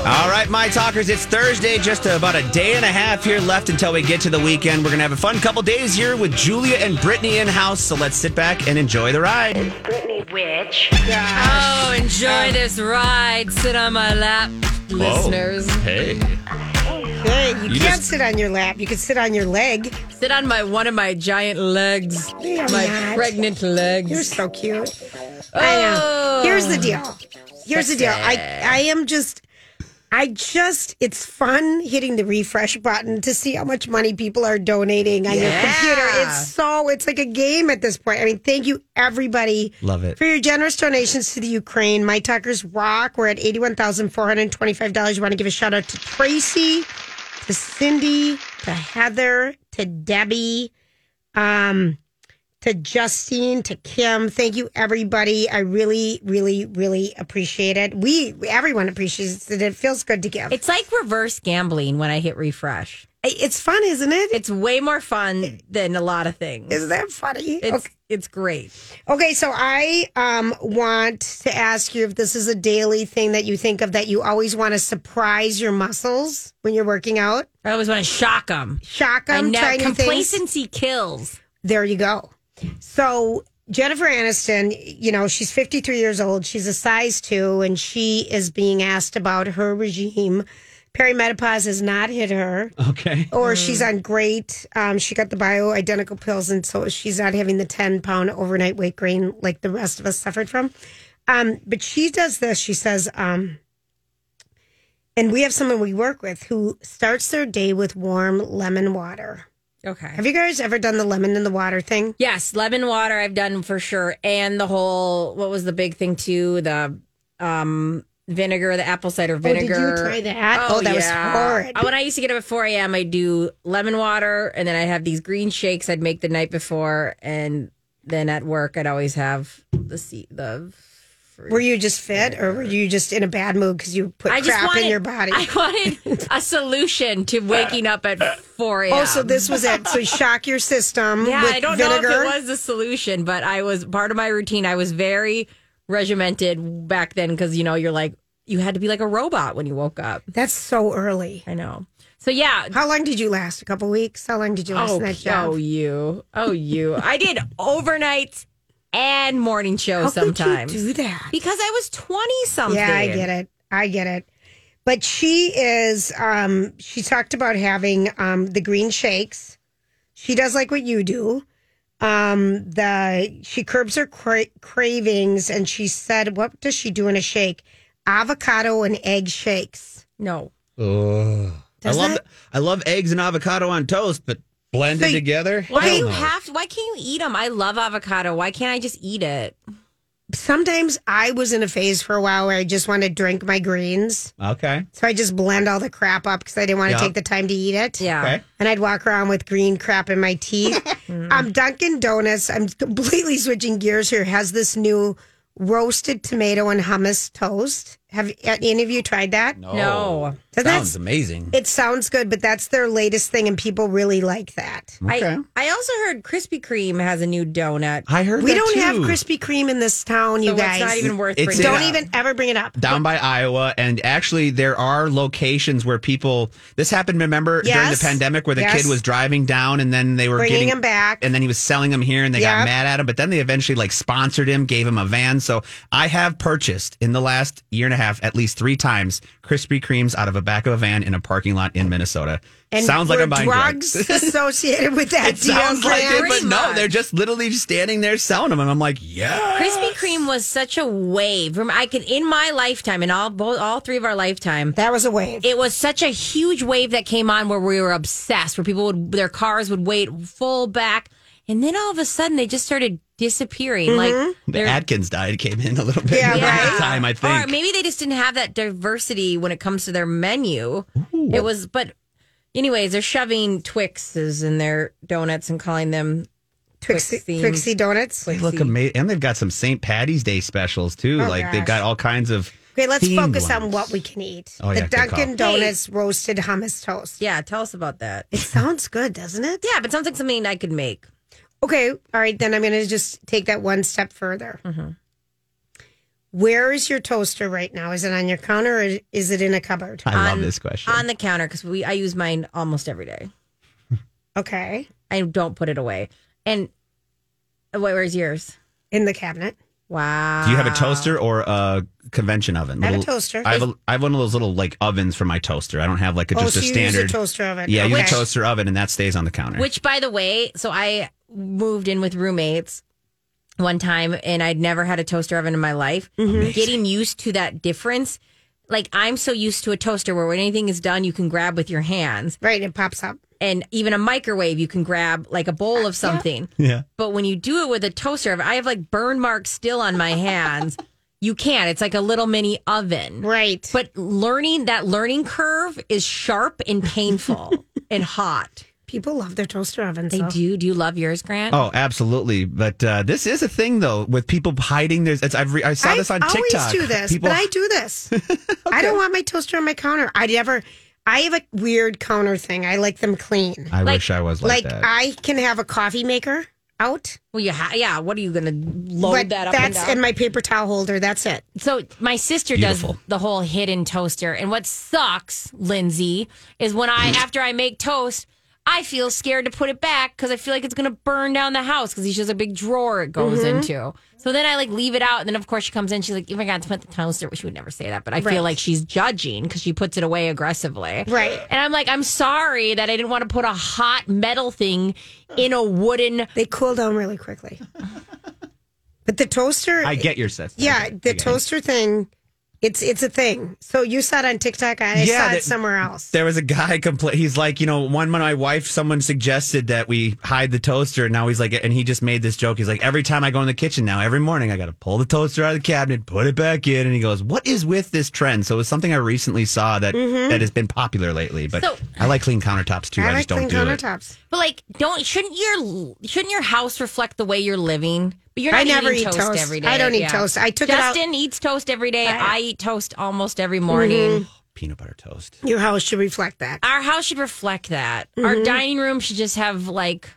All right, my talkers, it's Thursday, just about a day and a half here left until we get to the weekend. We're going to have a fun couple days here with Julia and Brittany in house, so let's sit back and enjoy the ride. Brittany, witch. Oh, enjoy this ride. Sit on my lap, listeners. Hey. Hey, you, You can't just- sit on your lap. You can sit on your leg. Sit on my one of my giant legs. You're my not. pregnant legs. You're so cute. I know. Oh. Here's the deal. Here's the deal. I I am just I just it's fun hitting the refresh button to see how much money people are donating on your computer. It's so it's like a game at this point. I mean, thank you everybody. Love it. For your generous donations to the Ukraine. My Tuckers rock. We're at $81,425. You want to give a shout out to Tracy, to Cindy, to Heather, to Debbie, um, to Justine, to Kim. Thank you, everybody. I really, really, really appreciate it. We, everyone appreciates it. It feels good to give. It's like reverse gambling when I hit refresh. It's fun, isn't it? It's way more fun than a lot of things. Isn't that funny? It's okay. it's great. Okay, so I um, want to ask you if this is a daily thing that you think of that you always want to surprise your muscles when you're working out. I always want to shock them. Shock them, know complacency kills. There you go. So Jennifer Aniston, you know, she's 53 years old. She's a size two, and she is being asked about her regime. Perimenopause has not hit her, Okay. or she's on great. Um, she got the bioidentical pills, and so she's not having the 10 pound overnight weight gain like the rest of us suffered from. Um, but she does this. She says, um, and we have someone we work with who starts their day with warm lemon water. Okay. Have you guys ever done the lemon in the water thing? Yes, lemon water I've done for sure, and the whole what was the big thing too? The um vinegar, the apple cider Oh, did vinegar. you try that? Oh, that was horrid. Uh, When I used to get up at four a.m., I'd do lemon water, and then I'd have these green shakes I'd make the night before, and then at work I'd always have the sea the. Were you just fit, or were you just in a bad mood because you put I just crap wanted in your body? I wanted a solution to waking up at four a.m. oh, so this was it. So shock your system Yeah, with I don't vinegar. know if it was the solution, but I was part of my routine. I was very regimented back then because you know you're like you had to be like a robot when you woke up. That's so early. I know. So yeah. How long did you last? A couple weeks? How long did you last Oh, in that oh, job? oh, you. Oh, you. I did overnights and morning shows How could you sometimes do that? because I was 20 something. Yeah, I get it. I get it. But she is. Um, she talked about having um, the green shakes. She does like what you do. Um, the she curbs her cra- cravings, and she said, "What does she do in a shake? Avocado and egg shakes." No. Oh. I love that- I love eggs and avocado on toast, but blended So- together. Why do you no. have to? Why can't you eat them? I love avocado. Why can't I just eat it? Sometimes I was in a phase for a while where I just wanted to drink my greens, Okay. so I just blend all the crap up because I didn't want to Yeah. take the time to eat it. Yeah. Okay. and I'd walk around with green crap in my teeth. um, Dunkin' Donuts, I'm completely switching gears here, has this new roasted tomato and hummus toast. Have uh, any of you tried that? No. So Sounds that's- amazing. It sounds good, but that's their latest thing, and people really like that. Okay. I, I also heard Krispy Kreme has a new donut. I heard We that don't have. Krispy Kreme in this town, you guys. it's not even worth It's bringing in- don't up. even ever bring it up. down by Iowa, and actually there are locations where people. This happened. Remember during the pandemic, where the Yes. kid was driving down, and then they were Bringing getting him back. and then he was selling them here, and they got mad at him. But then they eventually like sponsored him, gave him a van. So I have purchased in the last year and a have at least three times Krispy Kremes out of a back of a van in a parking lot in Minnesota. And sounds like were I'm buying drugs. associated with that it sounds like Grant? it, but no, they're just literally standing there selling them, and I'm like, yeah. Krispy Kreme was such a wave. I could in my lifetime, in all both all three of our lifetime, That was a wave. it was such a huge wave that came on where we were obsessed, where people would their cars would wait full back, and then all of a sudden they just started disappearing. Mm-hmm. Like The they're- Atkins diet came in a little bit Yeah, around right. that time, I think. Or maybe they just didn't have that diversity when it comes to their menu. It was, but anyways, they're shoving Twixes in their donuts and calling them Twixie, Twix-themed. Twixie donuts. They look amazing, and they've got some St. Patty's Day specials too. Oh, like they've got all kinds of. Okay, let's themed focus on what we can eat. Oh, yeah, the good Dunkin' call. Donuts roasted hummus toast. Yeah, tell us about that. It sounds good, doesn't it? Yeah, but sounds like something I could make. Okay, all right, then I'm going to just take that one step further. Mm-hmm. Where is your toaster right now? Is it on your counter or is it in a cupboard? I love On- this question. on the counter because we I use mine almost every day. Okay, I don't put it away. And uh, wait, where's yours? in the cabinet. Wow. Do you have a toaster or a convention oven? I have a toaster. I have, a, I have one of those little like ovens for my toaster. I don't have like a, Oh, just so a you standard use a toaster oven. Yeah, I use a toaster oven, and that stays on the counter. Which, by the way, so I moved in with roommates one time, and I'd never had a toaster oven in my life. Mm-hmm. Getting used to that difference, like I'm so used to a toaster where when anything is done, you can grab with your hands, Right, it pops up. and even a microwave, you can grab like a bowl of something. yeah, But when you do it with a toaster oven, I have like burn marks still on my hands. you can't. It's like a little mini oven. Right. But learning that learning curve is sharp and painful and hot. People love their toaster ovens. They though. do. Do you love yours, Grant? Oh, absolutely. But uh, this is a thing, though, with people hiding their. It's, I've re, I saw this on I TikTok. always do this, People, but I do this. I don't want my toaster on my counter. I never. I have a weird counter thing. I like them clean. I Like- wish I was like, Like that. I can have a coffee maker out, Well, you ha- yeah. What are you going to load but that up that's down? in my paper towel holder. That's it. so my sister Beautiful. does the whole hidden toaster, and what sucks, Lindsay, is when I after I make toast. I feel scared to put it back because I feel like it's going to burn down the house because she has a big drawer it goes Mm-hmm. into. So then I like leave it out, and then of course she comes in. She's like, "You forgot to put the toaster." She would never say that, but I Right. feel like she's judging because she puts it away aggressively. Right. And I'm like, I'm sorry that I didn't want to put a hot metal thing in a wooden. They cool down really quickly. but the toaster, I get your sense. Yeah, the get it. toaster thing. It's it's a thing. So you saw it on TikTok. I Yeah, saw that- it somewhere else. There was a guy complain. He's like, you know, one my wife, someone suggested that we hide the toaster, and now he's like, and he just made this joke. He's like, every time I go in the kitchen now, every morning, I got to pull the toaster out of the cabinet, put it back in, and he goes, "What is with this trend?" So it's something I recently saw that mm-hmm. that has been popular lately. But So- I like clean countertops too. I, I like just don't clean do it. countertops. But like, don't shouldn't your shouldn't your house reflect the way you're living? But you're not I never eating eat toast, toast. every day. I don't eat toast. I took it out- Justin eats toast every day. I, eat toast almost every morning. Peanut butter toast. Your house should reflect that. Our house should reflect that. Mm-hmm. Our dining room should just have like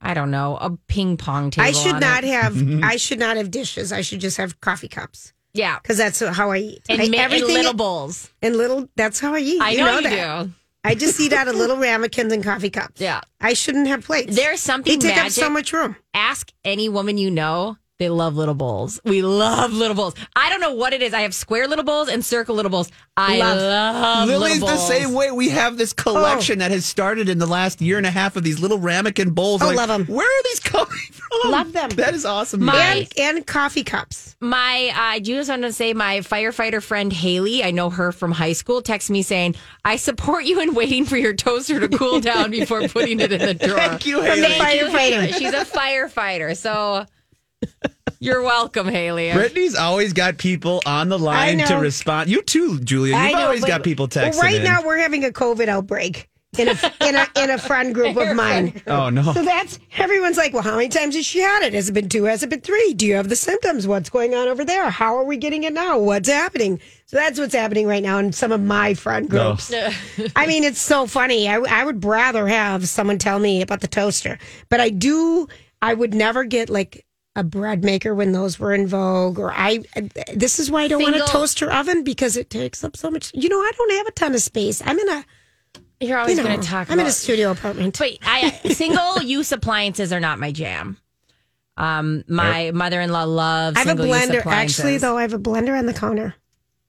I don't know a ping pong table. I should on not it. have. I should not have dishes. I should just have coffee cups Yeah, because that's how I eat. and, I, ma- and everything little bowls. and little. That's how I eat. I you know, know, you that. do. I just eat out of little ramekins and coffee cups. Yeah. I shouldn't have plates. There's something They take up so much room. ask any woman you know. They love little bowls. We love little bowls. I don't know what it is. I have square little bowls and circle little bowls. I Love. love, Lily's little the bowls. same way. We have this collection that has started in the last year and a half of these little ramekin bowls. Oh, Like, them. Where are these coming from? Love them. That is awesome. My- And and coffee cups. My, uh, I just want to say, my firefighter friend Haley, I know her from high school, texted me saying, "I support you in waiting for your toaster to cool down before putting it in the drawer." Thank you, From Haley. the Thank firefighter. Haley. She's a firefighter, so you're welcome, Haley. Brittany's always got people on the line to respond. You too, Julia. You've know, always got people texting. Well, right in. now we're having a COVID outbreak in a in a in a friend group of mine. Oh no. So that's everyone's like, well, how many times has she had it? Has it been two? Has it been three? Do you have the symptoms? What's going on over there? How are we getting it now? What's happening? So that's what's happening right now in some of my friend No. groups. I mean, it's so funny. I, I would rather have someone tell me about the toaster, but I do. I would never get like a bread maker when those were in vogue, or I. This is why I don't want a toaster oven because it takes up so much. You know, I don't have a ton of space. I'm in a. You're always You know, going to talk I'm in a studio apartment. Wait, I single use appliances are not my jam. Um, my mother in law loves. I have a single-use blender. Actually, though, I have a blender on the counter.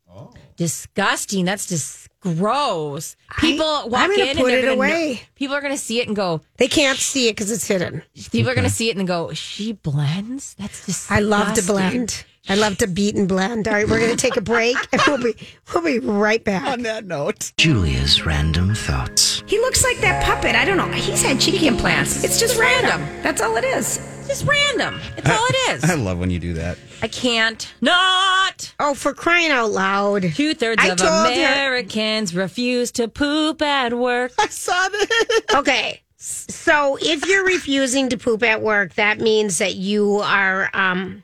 Oh. disgusting. That's just gross. People I'm walk gonna in put and they're it gonna know- away. people are gonna see it and go. They can't see it because it's hidden. People are gonna see it and go. She blends. That's just. I love to blend. I love to beat and blend. All right, we're going to take a break and we'll be we'll be right back. On that note, Julia's random thoughts. He looks like that puppet. I don't know. He's had cheek implants. It's just random. That's all it is. Just random. It's all it is. I love when you do that. I can't not. Oh, for crying out loud. Two thirds I of told her- Americans refuse to poop at work. I saw that. Okay. So if you're refusing to poop at work, that means that you are um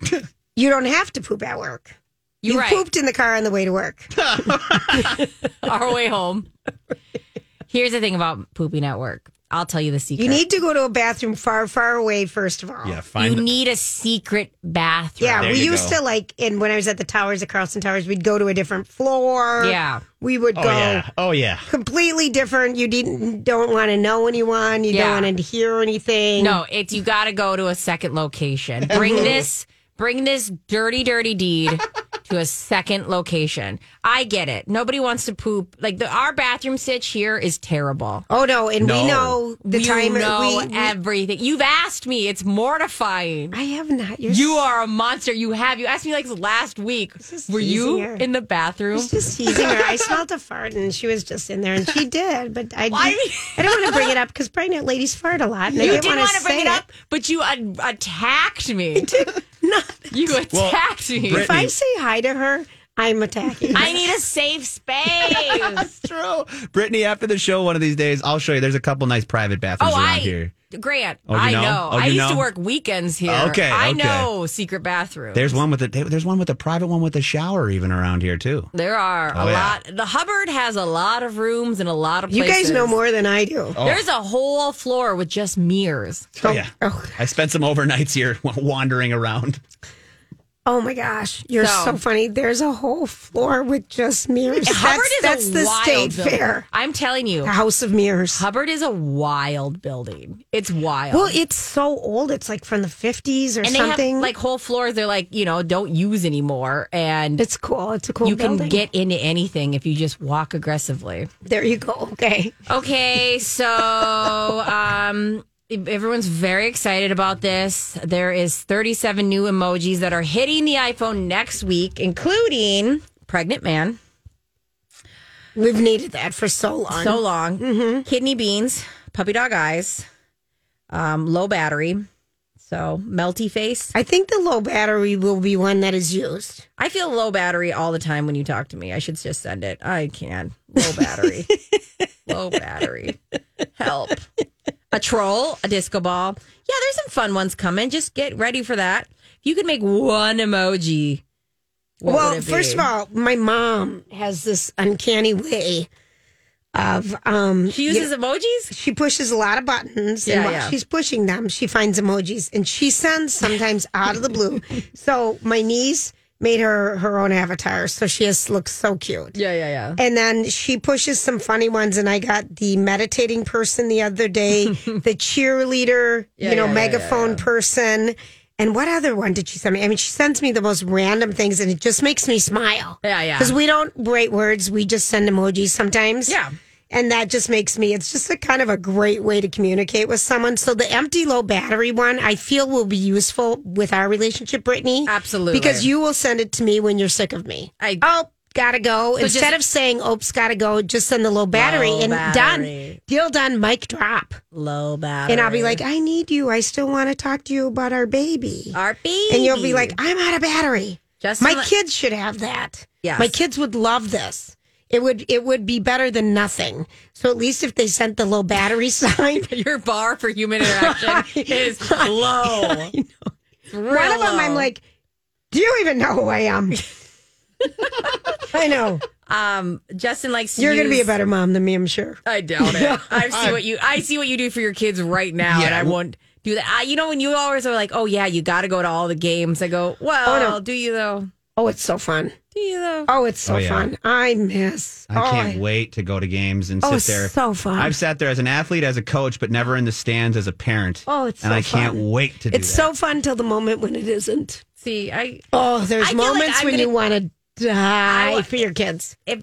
you don't have to poop at work. You're you right. pooped in the car on the way to work. Our way home. Here's the thing about pooping at work. I'll tell you the secret. You need to go to a bathroom far, far away, first of all. Yeah, find You need a secret bathroom. Yeah, There we you used go. to like, and when I was at the towers, the Carlson Towers, we'd go to a different floor. Yeah. we would Oh go yeah. Oh yeah. completely different. You didn't don't want to know anyone. You Yeah. don't want to hear anything. No, it's you got to go to a second location. Bring this, bring this dirty, dirty deed to a second location. I get it. Nobody wants to poop. Like the our bathroom sitch here is terrible. Oh no, and No. we know the you time. know we, we- everything. You've asked me. It's mortifying. I have not. You're You are a monster. You have. You asked me like last week. just Were you teasing her. in the bathroom? Just, just teasing her. I smelled a fart and she was just in there, and she did. But I, Why? did, I don't want to bring it up because pregnant ladies fart a lot. And I You didn't, didn't want want to bring say it up, but you uh, attacked me. No, You attacked me. if I say hi to her, I'm attacking. I need a safe space. That's true. Brittany, after the show, one of these days, I'll show you. There's a couple nice private bathrooms Oh, around I here. Grant. Oh, you I know? know. Oh, I you used to work weekends here. Okay, I okay. know secret bathrooms. There's one with a there's one with a private one with a shower even around here too. There are Oh, a yeah. lot. The Hubbard has a lot of rooms and a lot of you guys know more than I do. Oh. There's a whole floor with just mirrors. Oh, yeah. oh. I spent some overnights here wandering around. Oh my gosh, you're So- so, funny. There's a whole floor with just mirrors. Hubbard that's is that's a the wild state building. fair, I'm telling you, the House of Mirrors. Hubbard is a wild building. It's wild. Well, it's so old. It's like from the 50s or and they something. have like whole floors. They're like you know don't use anymore, and it's cool. It's a cool you can get into anything if you just walk aggressively. there you go. Okay. Okay, so um everyone's very excited about this. There is 37 new emojis that are hitting the iPhone next week, including pregnant man, We've needed that for so long. so long, kidney beans, puppy dog eyes, um, low battery, so melty face. I think the low battery will be one that is used. I feel low battery all the time when you talk to me. I should just send it. I can. Low battery. low battery. Help. A troll, a disco ball. Yeah, there's some fun ones coming. Just get ready for that. If you could make one emoji, well, would it be? first of all, my mom has this uncanny way of um she uses emojis. she pushes a lot of buttons Yeah, and while yeah. she's pushing them she finds emojis and she sends sometimes out of the blue so my niece made her her own avatar so she has looks so cute Yeah, yeah, yeah. and then she pushes some funny ones and i got the meditating person the other day the cheerleader Yeah, you know yeah, yeah, megaphone person and what other one did she send me? I mean, she sends me the most random things, and it just makes me smile. Yeah, yeah. Because we don't write words; we just send emojis sometimes. Yeah. And that just makes me, it's just a kind of a great way to communicate with someone. So the empty low battery one, I feel will be useful with our relationship, Brittany. Absolutely. Because you will send it to me when you're sick of me. I- oh, gotta go. just- Instead of saying, oops, gotta go, just send the low battery Low and battery. done. Deal done, mic drop. Low battery. And I'll be like, I need you. I still want to talk to you about our baby. our baby. And you'll be like, I'm out of battery. Just My kids should have that. Yes. My kids would love this. It would it would be better than nothing. So at least if they sent the low battery sign. your bar for human interaction is low. It's real One of them I'm like, Do you even know who I am? I know. um, Justin likes to You're gonna be a better mom than me, I'm sure. I doubt it. I see what you I see what you do for your kids right now, and I won't do that. I, you know, when you always are like, "Oh yeah, you got to go to all the games," I go, "Well, Oh, no. do you though? Oh, it's so fun. Do you though?" Oh, it's so Oh, yeah. fun. I miss. I oh, can't wait to go to games and Oh, sit there. so fun. I've sat there as an athlete, as a coach, but never in the stands as a parent. Oh, it's and so I can't fun. wait to do It's that. so fun till the moment when it isn't. See, I Oh, there's I feel like moments I'm when gonna- you want to die for your kids. If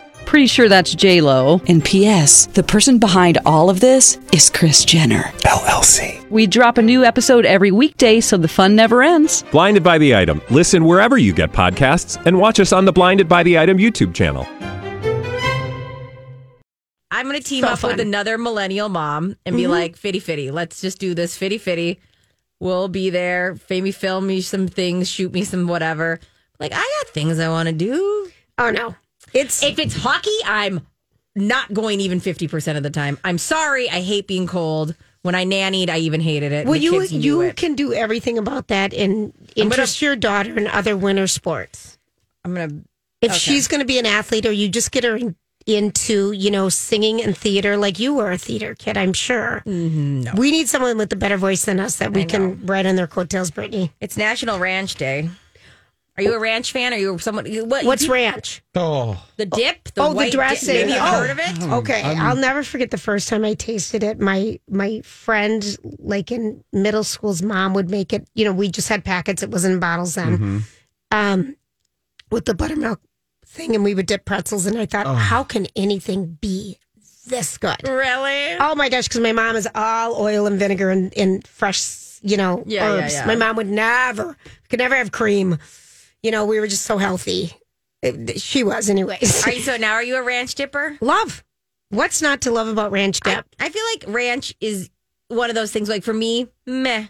Pretty sure that's J Lo. And P.S. The person behind all of this is Kris Jenner LLC. We drop a new episode every weekday, so the fun never ends. Blinded by the item. Listen wherever you get podcasts, and watch us on the Blinded by the Item YouTube channel. I'm going to team So up with another millennial mom and be mm-hmm. like, fitty fitty, let's just do this fitty fitty. We'll be there. Maybe film me some things, shoot me some whatever. Like, I got things I want to do. Oh no, it's If it's hockey, I'm not going even 50% of the time. I'm sorry. I hate being cold. When I nannied, I even hated it. well, you you can do everything about that and interest your daughter in other winter sports. I'm going to. If Okay. she's going to be an athlete, or you just get her in, into you know singing and theater, like you were a theater kid, I'm sure. Mm-hmm, We need someone with a better voice than us that we can ride on their coattails, Brittany. It's National Ranch Day. Are you a ranch fan? Are you someone? you- What, What's you- ranch? Oh, The dip? The oh, the white dressing. Dip. Maybe you've Oh. heard of it? Okay, I'll never forget the first time I tasted it. My my friend, like in middle school's mom, would make it. You know, we just had packets; it wasn't in bottles then. Um, with the buttermilk thing, and we would dip pretzels. And I thought, how can anything be this good? Really? Oh my gosh! Because my mom is all oil and vinegar and, and fresh, you know, Yeah, yeah, herbs. yeah. My mom would never, could never have cream. You know, we were just so healthy. It- She was, anyways. Are you, so now are you a ranch dipper? love. What's not to love about ranch dip? I feel like ranch is one of those things. Like for me, meh.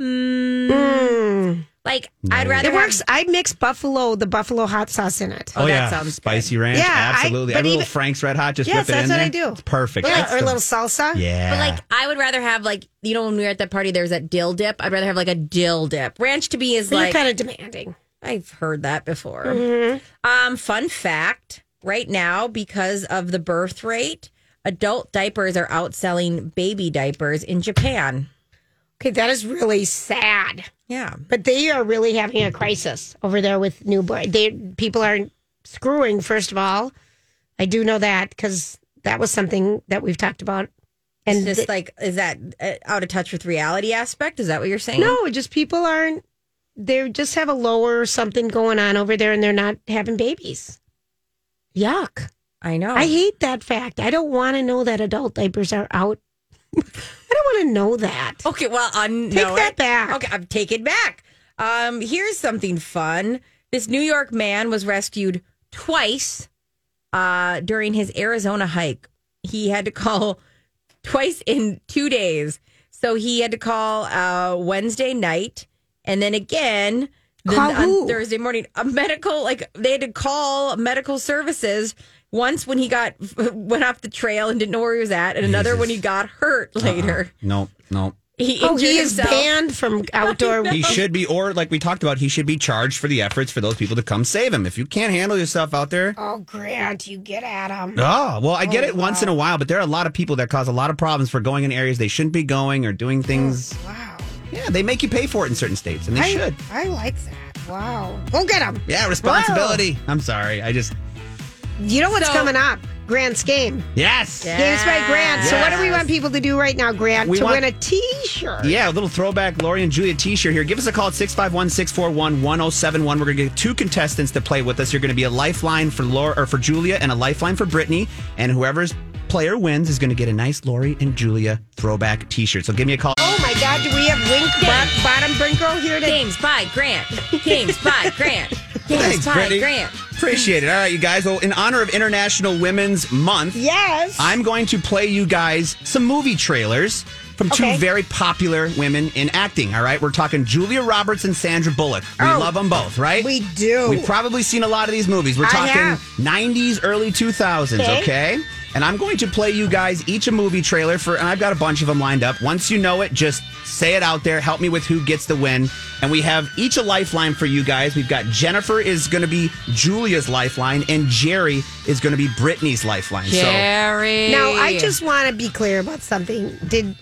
Mm, Mm. like I'd rather It have- works. I mix buffalo, the buffalo hot sauce in it. Oh, that yeah, sounds spicy ranch. Yeah, I- absolutely. but Every little Frank's Red Hot, just Yes, whip it that's what there. I do. It's perfect. Yeah, That's or a little salsa. Yeah, But like I would rather have like you know when we were at that party there's that dill dip. I'd rather have like a dill dip. Ranch to me is But like you're kind of demanding. I've heard that before. Mm-hmm. Um, fun fact: right now, because of the birth rate, adult diapers are outselling baby diapers in Japan. Okay, that is really sad. Yeah, But they are really having a crisis over there with newborn. They people are screwing. First of all, I do know that because that was something that we've talked about. and And just th- like is that uh, out of touch with reality aspect? Is that what you're saying? no, just people aren't. They just have a lower something going on over there, and they're not having babies. Yuck! I know. I hate that fact. I don't want to know that adult diapers are out. I don't want to know that. Okay, well, un- Take no, that it- back. Okay, I'm take it back. Um, here's something fun. This New York man was rescued twice uh, during his Arizona hike. He had to call twice in two days. So he had to call uh, Wednesday night and then again the- Call on? Thursday morning. A medical, like they had to call medical services once when he got went off the trail and didn't know where he was at, and another when he got hurt uh-uh. later. Nope, nope. He Oh, injured he is himself. banned from outdoor. He should be, or like we talked about, he should be charged for the efforts for those people to come save him. If you can't handle yourself out there, Oh, Grant, you get at him. Oh, well, I get oh, it once in a while, but there are a lot of people that cause a lot of problems for going in areas they shouldn't be going or doing things. Oh, wow. Yeah, they make you pay for it in certain states, and they I, should. I like that. Wow. Go get them. Yeah, responsibility. I'm sorry. I just. You know what's So- coming up? Grant's game. Yes. Games by Grant. So, what do we want people to do right now, Grant, We to want- win a t shirt? Yeah, a little throwback Lori and Julia t shirt here. Give us a call at 651 641 1071. We're going to get two contestants to play with us. You're going to be a lifeline for Laura or for Julia and a lifeline for Brittany. And whoever's player wins is going to get a nice Lori and Julia throwback t shirt. So give me a call. Oh, my God. Do we have Wink Bo- Bottom Brinko here to Games by Grant. Games by Grant. Games Thanks, by Brittany. Grant. Appreciate it. All right, you guys. Well, in honor of International Women's Month, Yes. I'm going to play you guys some movie trailers from from two Okay. very popular women in acting. All right, we're talking Julia Roberts and Sandra Bullock. We Oh, love them both, right? we do. We've probably seen a lot of these movies. We're I talking have. 90s, early 2000s. Okay. Okay. And I'm going to play you guys each a movie trailer for, and I've got a bunch of them lined up. Once you know it, just say it out there. Help me with who gets the win. And we have each a lifeline for you guys. We've got Jennifer is going to be Julia's lifeline, and Jerry is going to be Brittany's lifeline. Jerry. Now, I just want to be clear about something. Did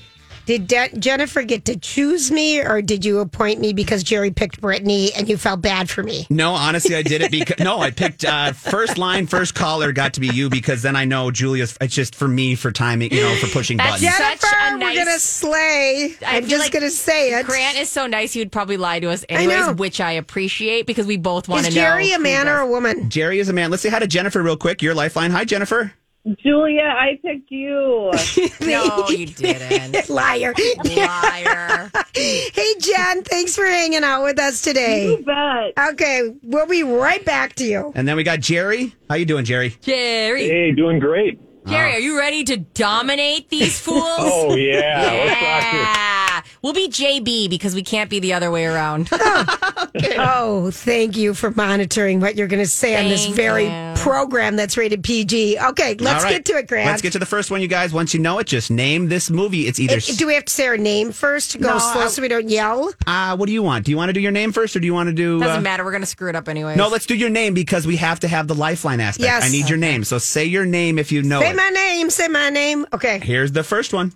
did De- Jennifer get to choose me, or did you appoint me because Jerry picked Brittany and you felt bad for me? No, honestly, I did it because, no, I picked uh, first line, first caller got to be you because then I know Julia's, it's just for me for timing, you know, for pushing That's buttons. Jennifer, a we're gonna slay. I I'm just like gonna say it. Grant is so nice; he would probably lie to us know. anyways, which I appreciate because we both want to know. Jerry a man or a woman? Jerry is a man. Let's say hi to Jennifer real quick. Your lifeline. Hi, Jennifer. Julia, I picked you. No, you didn't. Liar. Liar. hey, Jen, thanks for hanging out with us today. You bet. Okay, we'll be right back to you. And then we got Jerry. How you doing, Jerry? Jerry. Hey, doing great. Jerry, ah. are you ready to dominate these fools? Oh yeah, let's rock this. Yeah. We'll be JB because we can't be the other way around. okay. Oh, thank you for monitoring what you're going to say on this very you. program that's rated PG. Okay, let's All right. get to it, Grant. Let's get to the first one, you guys. Once you know it, just name this movie. It's either. It- do we have to say our name first to go No, slow I- so we don't yell? uh, what do you want? Do you want to do your name first, or do you want to do? Doesn't uh, matter. We're gonna screw it up anyway. No, let's do your name because we have to have the lifeline aspect. Yes. I need your name. So say your name if you know Say it. my name. Say my name. Okay. Here's the first one.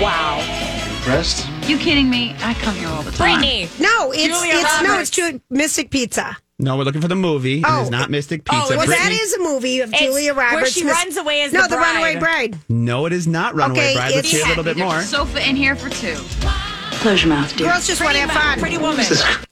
Wow. Impressed? You kidding me? I come here all the time. Brittany. No, it's Julia it's no, Roberts. it's Ju- Mystic Pizza. No, we're looking for the movie. Oh. it is oh. not Mystic Oh, Pizza. it's- Well, that Brittany- is a movie of It's Julia where Roberts. she Mis- runs away as no, the the Runaway bride. Bride. No, it is not Runaway Okay, Bride. Let's it's- hear a little bit more. Sofa in here for two. Close your mouth, dear. Girls just want to have fun. Pretty woman.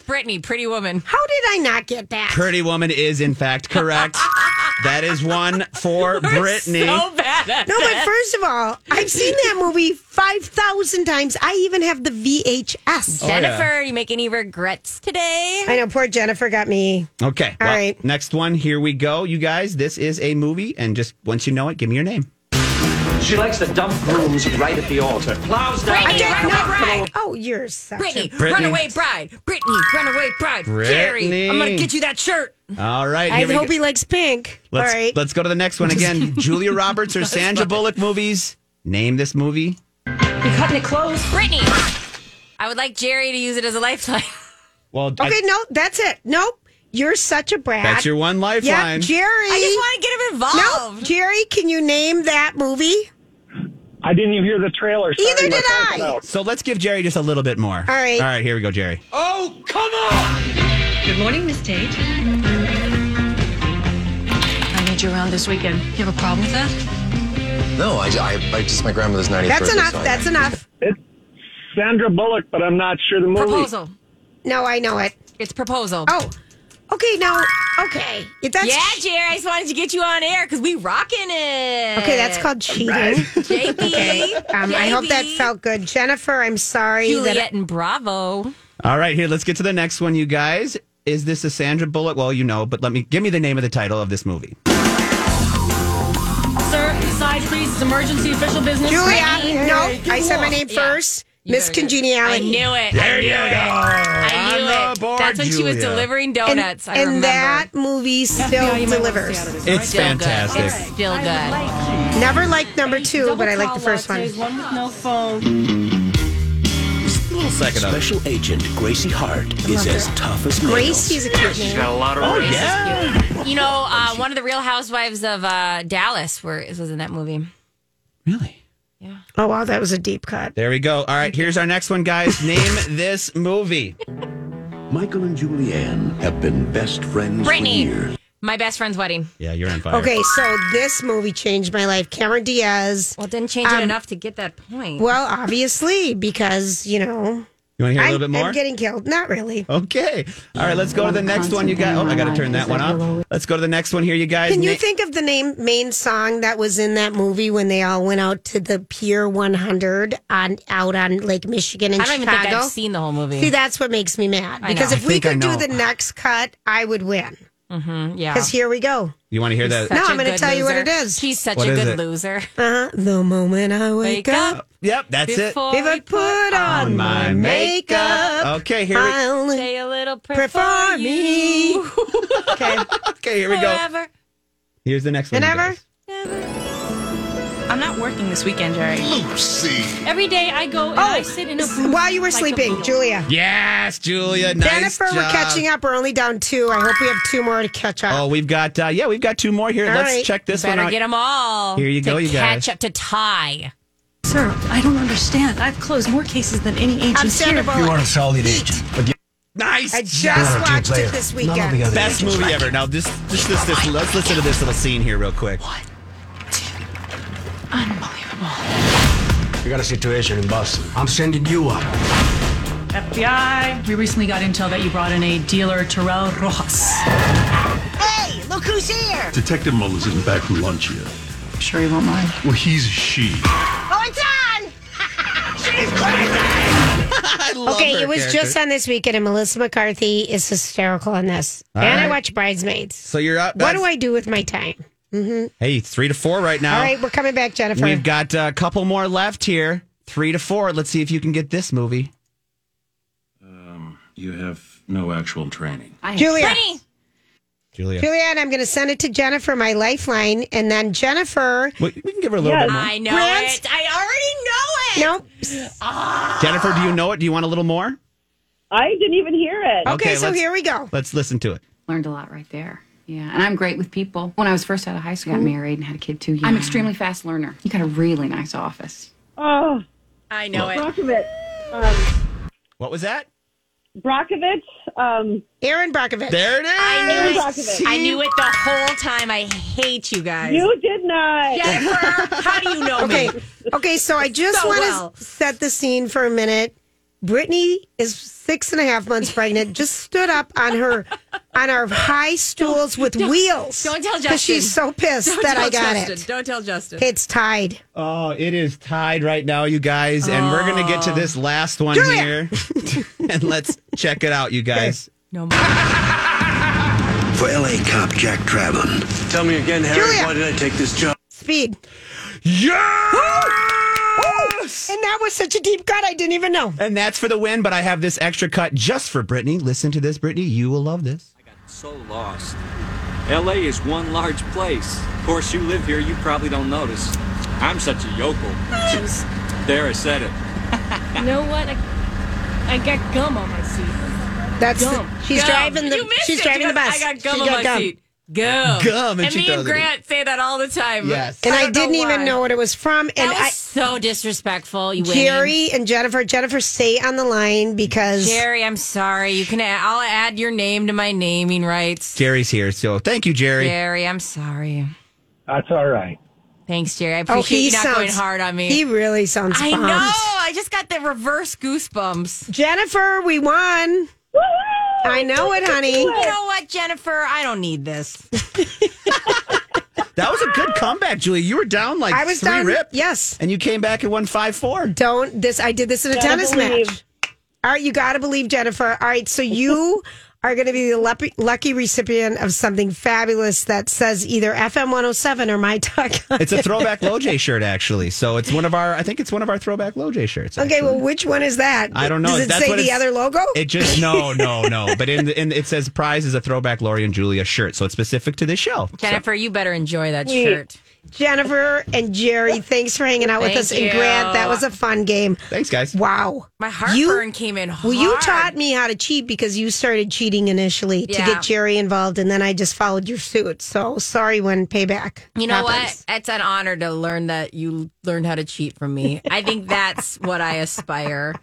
Brittany, pretty woman. How did I not get that? Pretty Woman is in fact correct. that is one for Brittany. So bad at No, but it. first of all, I've seen that movie 5,000 times. I even have the VHS. Oh, yeah. Jennifer, you make any regrets today? I know, poor Jennifer got me. Okay. All well, right. Next one. Here we go, you guys. This is a movie, and just once you know it, give me your name. She likes to dump brooms right at the altar. Plows down. Brittany, did runaway not- bride. Oh, you're such Brittany, a... Brittany. runaway bride. Brittany, runaway bride. Jerry, I'm gonna get you that shirt. All right. I Here we hope go. he likes pink. Let's, all right. let's go to the next one again. Julia Roberts or Sandra Bullock movies. Name this movie. You're cutting it close. Brittany, I would like Jerry to use it as a lifeline. Well, I- Okay, no, that's it. Nope. You're such a brat. that's your one Yeah, lifeline. Jerry. I just want to get him involved. No, Jerry, can you name that movie? I didn't even hear the trailer. Sorry, Either did I. so let's give Jerry just a little bit more. All right. All right. Here we go, Jerry. Oh, come on! Good morning, Miss Tate. I need you around this weekend. You have a problem with that? No, I, I, I just my grandmother's 90th That's enough. so I- That's enough. It's Sandra Bullock, but I'm not sure the movie. Proposal. No, I know it. It's proposal. Oh, okay. Now, okay. That's yeah, Jerry. I just wanted to get you on air because we rocking it. Okay, that's called cheating. JP. Um, I hope that felt good. Jennifer, I'm sorry Juliet that and Bravo. All right. Here, let's get to the next one, you guys. Is this a Sandra Bullock? Well, you know, but let me give me the name of the title of this movie. Sir, side please. It's emergency official business. Julia. Brittany. No, Hey, I said my name Yeah. first. You Miss Congeniality. I knew it. There I knew you it. go. That's when she was Julia. delivering And, donuts. I and remember. that movie still delivers. It's Still fantastic. Good. It's still good. Never liked number two, but I like the first one. One with no phone. Just a second of it. Special Agent Gracie Hart is as tough as nails. Gracie's a cute name. She's got a lot of Oh rings. yeah. You know, uh, one of the Real Housewives of uh, Dallas were was in that movie. Really? Yeah. Oh wow, that was a deep cut. There we go. All right. Here's our next one, guys. Name this movie. Michael and Julianne have been best friends Brittany. for years. My best friend's wedding. Yeah, you're on fire. Okay, so this movie changed my life. Cameron Diaz. Well, it didn't change it Um, enough to get that point. Well, obviously, because you know You want to hear a I'm, little bit more? I'm getting killed. Not really. Okay. All right, let's go to the next one, you guys. Oh, I got to turn that one off. Let's go to the next one here, you guys. Can you Na- think of the name main song that was in that movie when they all went out to the Pier 100 on out on Lake Michigan in I don't even think I've seen the whole movie. See, that's what makes me mad. I Because know. if we I could do know. the next cut, I would win. Mm-hmm, yeah. Because here we go. You want to hear that? No, I'm going to tell you what it is. He's such What a is good it? loser. Uh-huh. The moment I wake, Wake up, up. Yep, that's it. Before if I you put on my makeup, Okay, here we I only Say a little prayer pray for for me. okay. Okay, here we go. Forever. Here's the next one. you Whenever. guys. I'm not working this weekend, Jerry. Lucy. Every day I go and I sit in a booth Oh, While you were like a sleeping, beetle. Julia. Yes, Julia. Nice Jennifer, we're job. catching up. We're only down two. I hope we have two more to catch up. Oh, we've got uh, yeah, we've got two more here. All Let's right. check this one Better out. get them all. Here you to go, you guys. catch up to tie. Sir, I don't understand. I've closed more cases than any agent I'm Sandra here. Bullock. a solid agent. But you Nice. I just watched it this weekend. Best movie ever. Now, this, this, this, this, let's listen to this little scene here real quick. Unbelievable. We got a situation in Boston. I'm sending you up. FBI, we recently got intel that you brought in a dealer, Terrell Rojas. Hey, look who's here. Detective Mullins isn't back from lunch yet. I'm Sure you won't mind. Well, he's a she. Oh, it's on. She's crazy. I love Okay, her it was character. just on this weekend, and Melissa McCarthy is hysterical on this. All and I watch Bridesmaids. So you're up. What do I do with my time? Mm-hmm. Hey, three to four right now. All right, we're coming back, Jennifer. We've got a couple more left here. Three to four. Let's see if you can get this movie. You have no actual training. Julia. Julia. Julianne, I'm going to send it to Jennifer, my lifeline, and then Jennifer. We, we can give her a little bit more. I know Grant? it. I already know it. Nope. Jennifer, do you know it? Do you want a little more? I didn't even hear it. Okay, so here we go. Let's listen to it. Learned a lot right there. Yeah, and I'm great with people. When I was first out of high school, got married and had a kid too young. I'm extremely fast learner. You got a really nice office. Oh, I know it. Brockovich. Um, What was that? Brockovich. Um, Erin Brockovich. There it is. I knew Erin it. Brockovich. I knew it the whole time. I hate you guys. You did not. Jennifer, how do you know Okay, me? okay. So I just So want to well. set the scene for a minute. Brittany is six and a half months pregnant. Just stood up on her on our high stools with wheels. Don't tell Justin. because she's so pissed Don't that I got Justin. it. Don't tell Justin. It's tied. Oh, it is tied right now, you guys. And we're going to get to oh. this last one Julia. here. and let's check it out, you guys. no more. For LA cop Jack Traven. Tell me again, Harry, Julia. why did I take this job? Speed. Yes! And that was such a deep cut. I didn't even know. And that's for the win, but I have this extra cut just for Brittany. Listen to this, Brittany. You will love this. I got so lost. LA is one large place. Of course, you live here, you probably don't notice. I'm such a yokel. Just, there, I said it. You know what? I, I got gum on my seat. That's the, Gum. she's Gum. driving the You she's it. driving the bus. I got gum She's on got my gum. seat. Gum. Gum, and And she me throws and it. Grant say that all the time. Yes. And I, don't know didn't even know what it was from. That And was I, so disrespectful. You winning. Jerry and Jennifer, Jennifer, stay on the line because Jerry, I'm sorry. You can. Add, I'll add your name to my naming rights. Jerry's here. So thank you, Jerry. Jerry, I'm sorry. That's all right. Thanks, Jerry. I Oh, appreciate he you not sounds going hard on me. He really sounds. I bummed. know. I just got the reverse goosebumps. Jennifer, we won. I know it, honey. You know what, Jennifer? I don't need this. That was a good comeback, Julie. You were down like I was three down. rip. Yes. And you came back and won 5 4. Don't this. I did this in a Gotta tennis believe. match. All right, you got to believe Jennifer. All right, so you are going to be the lucky, lucky recipient of something fabulous that says either FM 107 or My Talk. It's a throwback LoJ shirt, actually. So it's one of our, I think it's one of our throwback LoJ shirts. Okay, well, which one is that? I don't know. Does it That's say what the other logo? It just no, no, no. But in, the, in it says prize is a throwback Lori and Julia shirt, so it's specific to this show. Jennifer, you better enjoy that Sweet. shirt. Jennifer and Jerry, thanks for hanging out with Thank us. And you. Grant, that was a fun game. Thanks, guys. Wow. My heartburn came in hard. Well, you taught me how to cheat because you started cheating initially to Yeah. get Jerry involved, and then I just followed your suit. So sorry when payback. You know happens. what? It's an honor to learn that you learned how to cheat from me. I think that's what I aspire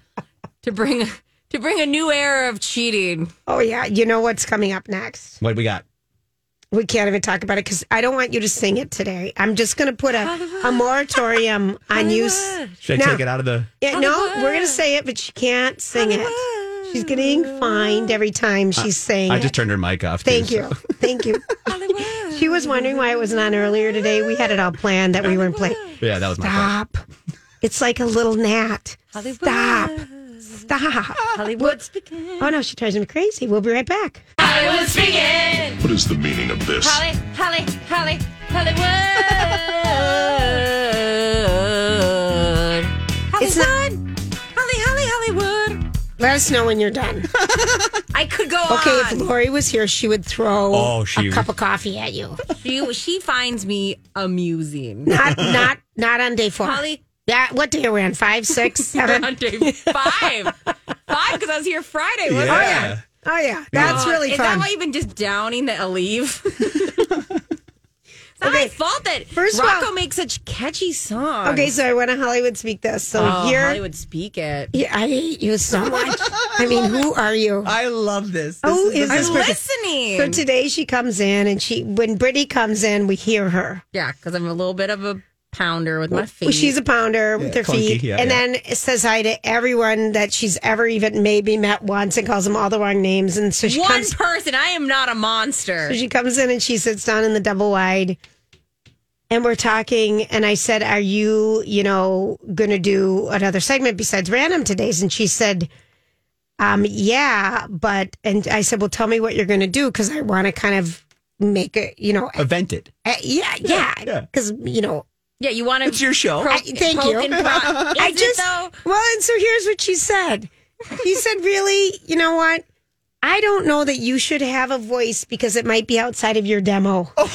to bring to bring a new era of cheating. Oh yeah, you know what's coming up next? What we got? We can't even talk about it because I don't want you to sing it today. I'm just going to put a, a moratorium on you. Should I No. take it out of the. Yeah, no, we're going to say it, but she can't sing it. She's getting fined every time she's saying I it. just turned her mic off. Too, Thank so- you. Thank you. she was wondering why it wasn't on earlier today. We had it all planned that we weren't playing. Yeah, that was my fault. Stop. It's like a little gnat. Stop. The ha ha ha. Hollywood speaking. Oh no, she drives me crazy. We'll be right back. Hollywood speaking. What is the meaning of this? Holly, Holly, Holly, Hollywood. It's not- Holly, Holly, Hollywood. Let us know when you're done. I could go on Okay, on. if Lori was here, she would throw Oh, she- a cup of coffee at you. She she finds me amusing. Not not not on day four. Holly- Yeah, what day are we on? Five, six, seven? on day five, five because I was here Friday. Wasn't Oh I? yeah. Oh yeah. That's Oh, really fun. Is that why you've been just downing the Aleve? it's not my fault that First of Rocco all- makes such catchy songs. okay, so I want to Hollywood speak this. So oh, here Hollywood speak it. Yeah, I hate you so much. I mean, who are you? I love this. Who oh, is I'm this person? listening. So today she comes in, and she when Brittany comes in, we hear her. yeah, because I'm a little bit of a pounder with my feet. Well, she's a pounder with her clunky, feet, yeah, and yeah. then says hi to everyone that she's ever even maybe met once, and calls them all the wrong names. And so she one comes, person. I am not a monster. so she comes in and she sits down in the double wide, and we're talking. And I said, "Are you, you know, going to do another segment besides random today's?" And she said. Um, yeah, but and I said, well, tell me what you're going to do because I want to kind of make it, you know, Event it. uh, yeah, yeah, yeah. because you know, yeah, you want to? It's your show. I, thank you. I I just well, and so here's what she said. She said, really, you know what? I don't know that you should have a voice because it might be outside of your demo. so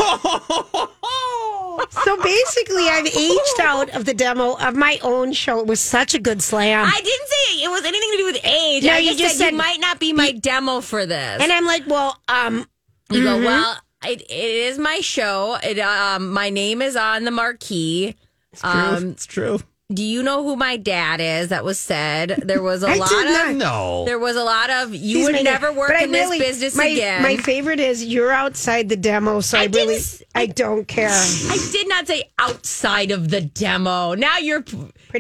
basically, I've aged out of the demo of my own show. It was such a good slam. I didn't say it was anything to do with age. No, I you just, just said, said- you might not be my demo for this. and I'm like, well, um, You go, Mhm. well, it, it is my show. It, um, my name is on the marquee. It's true. Um, it's true. do you know who my dad is? That was said. There was a I lot did of not. No. There was a lot of you She's would never work but I in this really- business my, again. My favorite is you're outside the demo, so I, I didn't really, s- I don't care. I did not say outside of the demo. Now you're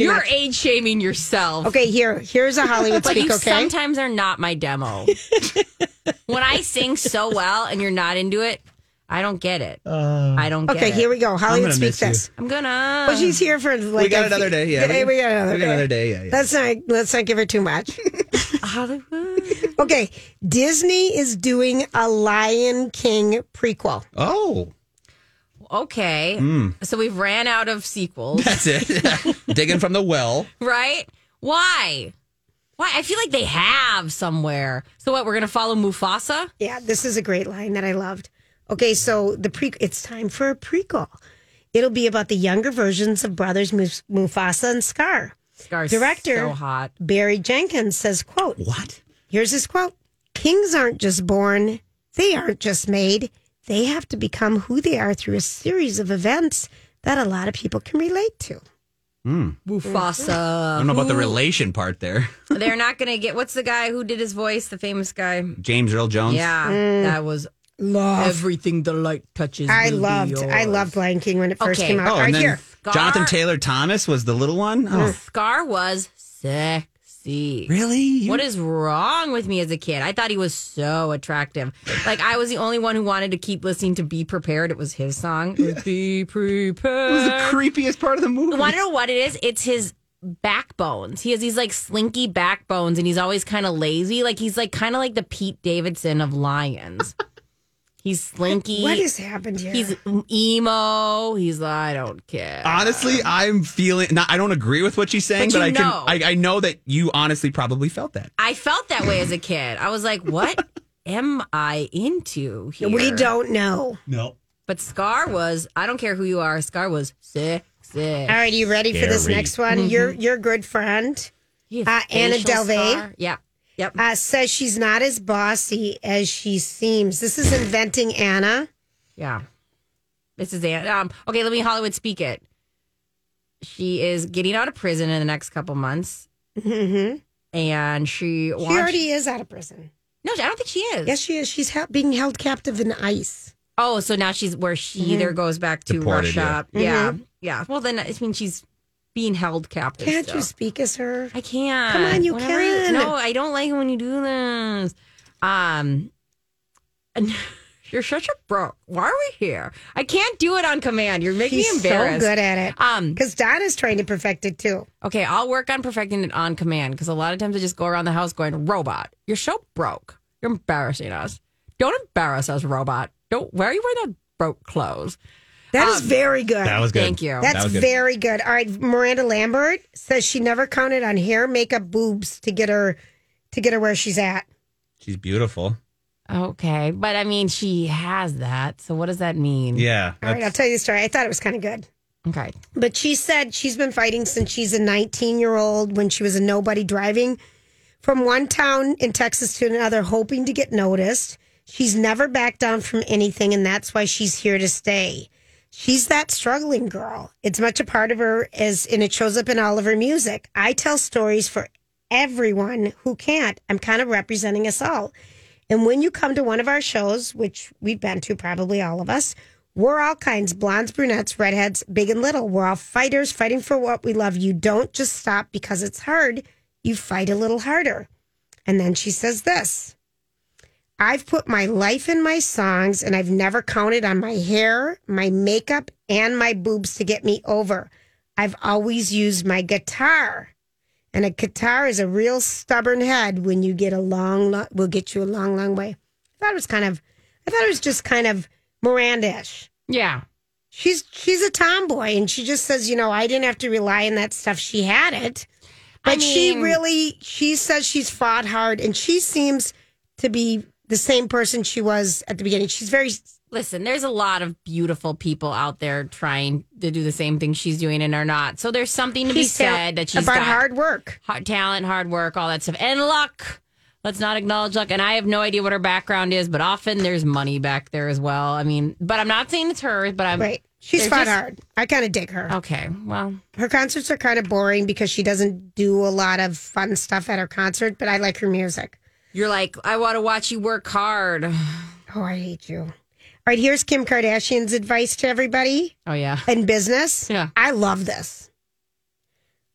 you're much. age shaming yourself. Okay, here, here's a Hollywood But speak. you Okay, sometimes are not my demo. when I sing so well and you're not into it, I don't get it. Uh, I don't get okay, it. here we go. Hollywood gonna speak this. I'm gonna. Well, she's here for like we got a- another day. Yeah, we, we got another we day. got another day. Yeah, yeah. Let's not let's not give her too much. Hollywood. Okay, Disney is doing a Lion King prequel. oh, Okay. Hmm. So we've ran out of sequels, that's it. Digging from the well. right? Why? Why? I feel like they have somewhere. So what? We're gonna follow Mufasa? Yeah, this is a great line that I loved. Okay, so the pre it's time for a prequel. It'll be about the younger versions of brothers Muf- Mufasa and Scar. Scar's Director so hot. Barry Jenkins says, quote, What? Here's his quote Kings aren't just born, they aren't just made. They have to become who they are through a series of events that a lot of people can relate to. Hmm. Mufasa. I don't know about the relation part there. They're not gonna get. What's the guy who did his voice? The famous guy. James Earl Jones. Yeah, mm. that was Love. everything the light touches. I loved I loved Lion King when it first Okay. came out. Oh, All right, and then here. Jonathan Taylor Thomas was the little one. Oh, Scar was sexy. really? What is wrong with me as a kid? I thought he was so attractive. Like I was the only one who wanted to keep listening to "Be Prepared." It was his song. Be prepared. It was the creepiest part of the movie. Want to know what it is? It's his backbones. He has these like slinky backbones, and he's always kind of lazy. Like he's like kind of like the Pete Davidson of lions. he's slinky. What has happened here? He's emo. He's like, I don't care. Honestly, I'm feeling. Not, I don't agree with what she's saying, But but, you I can. I, I know that you honestly probably felt that. I felt that way as a kid. I was like, what am I into here? we don't know. No. But Scar was, I don't care who you are, Scar was sick, sick. All right, are you ready for this next one? Your your good friend He Uh, Anna facial Delvey? scar. Yeah. Yep. uh, says she's not as bossy as she seems. This is inventing Anna. Yeah. This is Anna. Um, okay, let me Hollywood speak it. She is getting out of prison in the next couple months. Mm-hmm. And she She already is out of prison. no, I don't think she is. Yes, she is. She's hel- being held captive in ice. Oh, so now she's where she Mm-hmm. either goes back to Deported, Russia. Yeah. yeah. Well, then I mean she's being held captive. Can't still. you speak as her? I can't. Come on, you Whenever can. no, I don't like it when you do this. Um, and You're such a broke. Why are we here? I can't do it on command. You're making He's me embarrassed. so good at it. Um, because Donna's trying to perfect it too. Okay, I'll work on perfecting it on command because a lot of times I just go around the house going, "Robot, you're so broke. You're embarrassing us. Don't embarrass us, robot. Don't. Why are you wearing those broke clothes?" That is Um, very good. That was good. Thank you. That's That was good. very good. All right, Miranda Lambert says she never counted on hair, makeup, boobs to get her to get her where she's at. She's beautiful. Okay, but I mean, she has that. So what does that mean? Yeah. All right, I'll tell you the story. I thought it was kind of good. Okay. But she said she's been fighting since she's a 19 year old when she was a nobody driving from one town in Texas to another, hoping to get noticed. She's never backed down from anything, and that's why she's here to stay. She's that struggling girl. It's much a part of her as and it shows up in all of her music. I tell stories for everyone who can't. I'm kind of representing us all. And when you come to one of our shows, which we've been to probably all of us, we're all kinds blondes, brunettes, redheads, big and little. We're all fighters fighting for what we love. You don't just stop because it's hard, you fight a little harder. And then she says this I've put my life in my songs and I've never counted on my hair, my makeup, and my boobs to get me over. I've always used my guitar. And a guitar is a real stubborn head when you get a long, lo- will get you a long, long way. I thought it was kind of, I thought it was just kind of Miranda-ish. Yeah. She's she's a tomboy, and she just says, you know, I didn't have to rely on that stuff. She had it, but I she really, she says she's fought hard, and she seems to be the same person she was at the beginning. She's very Listen, there's a lot of beautiful people out there trying to do the same thing she's doing and are not. So there's something to be said that she's about hard work. hard talent, hard work, all that stuff, and luck. Let's not acknowledge luck. And I have no idea what her background is, but often there's money back there as well. I mean, but I'm not saying it's hers, but I'm right. She's fought just- hard. I kind of dig her. Okay, well, Her concerts are kind of boring because she doesn't do a lot of fun stuff at her concert, but I like her music. You're like, I want to watch you work hard. Oh, I hate you. All right, here's Kim Kardashian's advice to everybody. Oh yeah, in business. Yeah. I love this.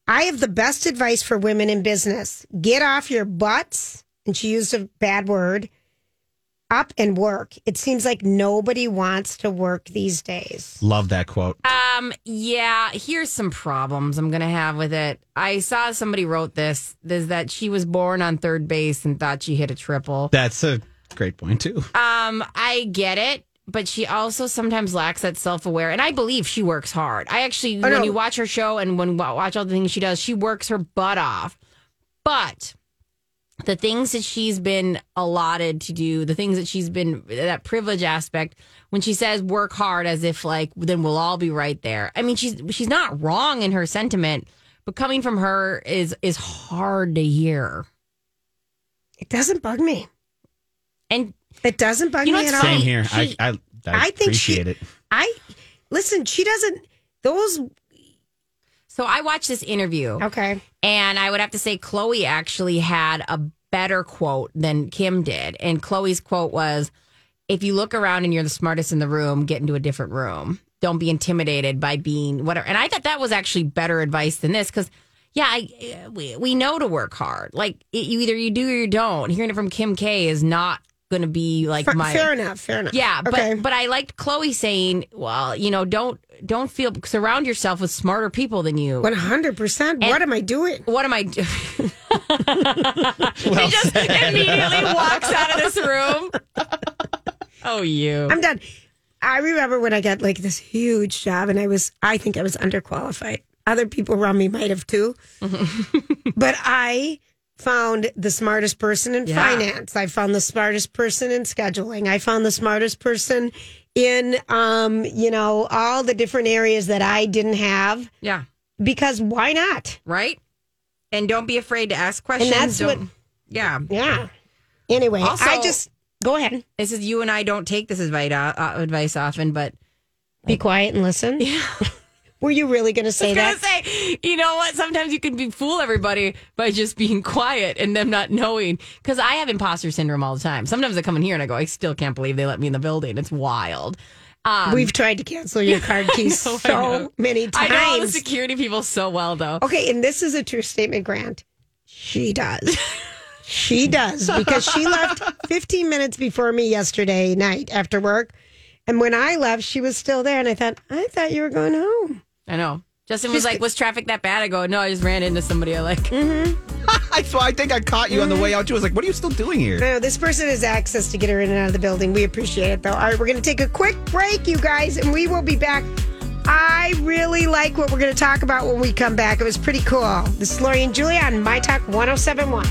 I have the best advice for women in business. Get off your butts, and she used a bad word, up and work. It seems like nobody wants to work these days. Love that quote. Um, yeah, here's some problems I'm gonna have with it. I saw somebody wrote this, is that she was born on third base and thought she hit a triple. That's a great point too. Um, I get it, but she also sometimes lacks that self aware, and I believe she works hard. I actually, Oh, when no. you watch her show and when wa- watch all the things she does, she works her butt off. But the things that she's been allotted to do, the things that she's been that privilege aspect, when she says work hard, as if like then we'll all be right there. I mean, she's she's not wrong in her sentiment, but coming from her is is hard to hear. It doesn't bug me. And it doesn't bug You know me what's at all. Same here. She- I I, I, I think she- appreciate it. I listen. She doesn't. Those. So I watched this interview. Okay. And I would have to say Khloé actually had a better quote than Kim did. And Khloé's quote was if you look around and you're the smartest in the room, get into a different room. Don't be intimidated by being whatever. And I thought that was actually better advice than this because yeah, I, we, we know to work hard. Like it, you either you do or you don't. Hearing it from Kim K is not going to be like Fa- my fair enough. Fair enough. yeah, Okay. but but I liked Khloé saying, "Well, you know, don't don't feel surround yourself with smarter people than you." One hundred percent. What am I doing? What am I doing? he just immediately walks out of this room. Oh, you! I'm done. I remember when I got like this huge job, and I was, I think I was underqualified. Other people around me might have too, but I found the smartest person in Yeah. finance. I found the smartest person in scheduling. I found the smartest person in, um, you know, all the different areas that I didn't have. Yeah, because why not? right. And don't be afraid to ask questions. that's Don't- what- Yeah, Yeah. Anyway, Also- I just go ahead. This is you and I don't take this advice uh, advice often, but Be quiet and listen. Yeah. Were you really going to say I that? say, you know what? Sometimes you can be fool everybody by just being quiet and them not knowing. Because I have imposter syndrome all the time. Sometimes I come in here and I go, I still can't believe they let me in the building. It's wild. Um, We've tried to cancel your card keys know, so many I times. know the security people so well, though. Okay, and this is a true statement, Grant. She does. She does because she left 15 minutes before me yesterday night after work. And when I left, she was still there. And I thought, I thought you were going home. I know. Justin was like, "Was traffic that bad?" I go, "No, I just ran into somebody I like." Mm-hmm. so I think I caught you on the way out too. I was like, "What are you still doing here?" No, this person has access to get her in and out of the building. We appreciate it, though. All right, we're going to take a quick break, you guys, and we will be back. I really like what we're going to talk about when we come back. It was pretty cool. This is Lori and Julia on My Talk 1071.